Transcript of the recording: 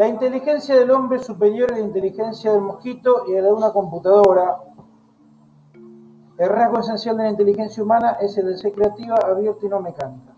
La inteligencia del hombre es superior a la inteligencia del mosquito y a la de una computadora. El rasgo esencial de la inteligencia humana es el de ser creativa, abierta y no mecánica.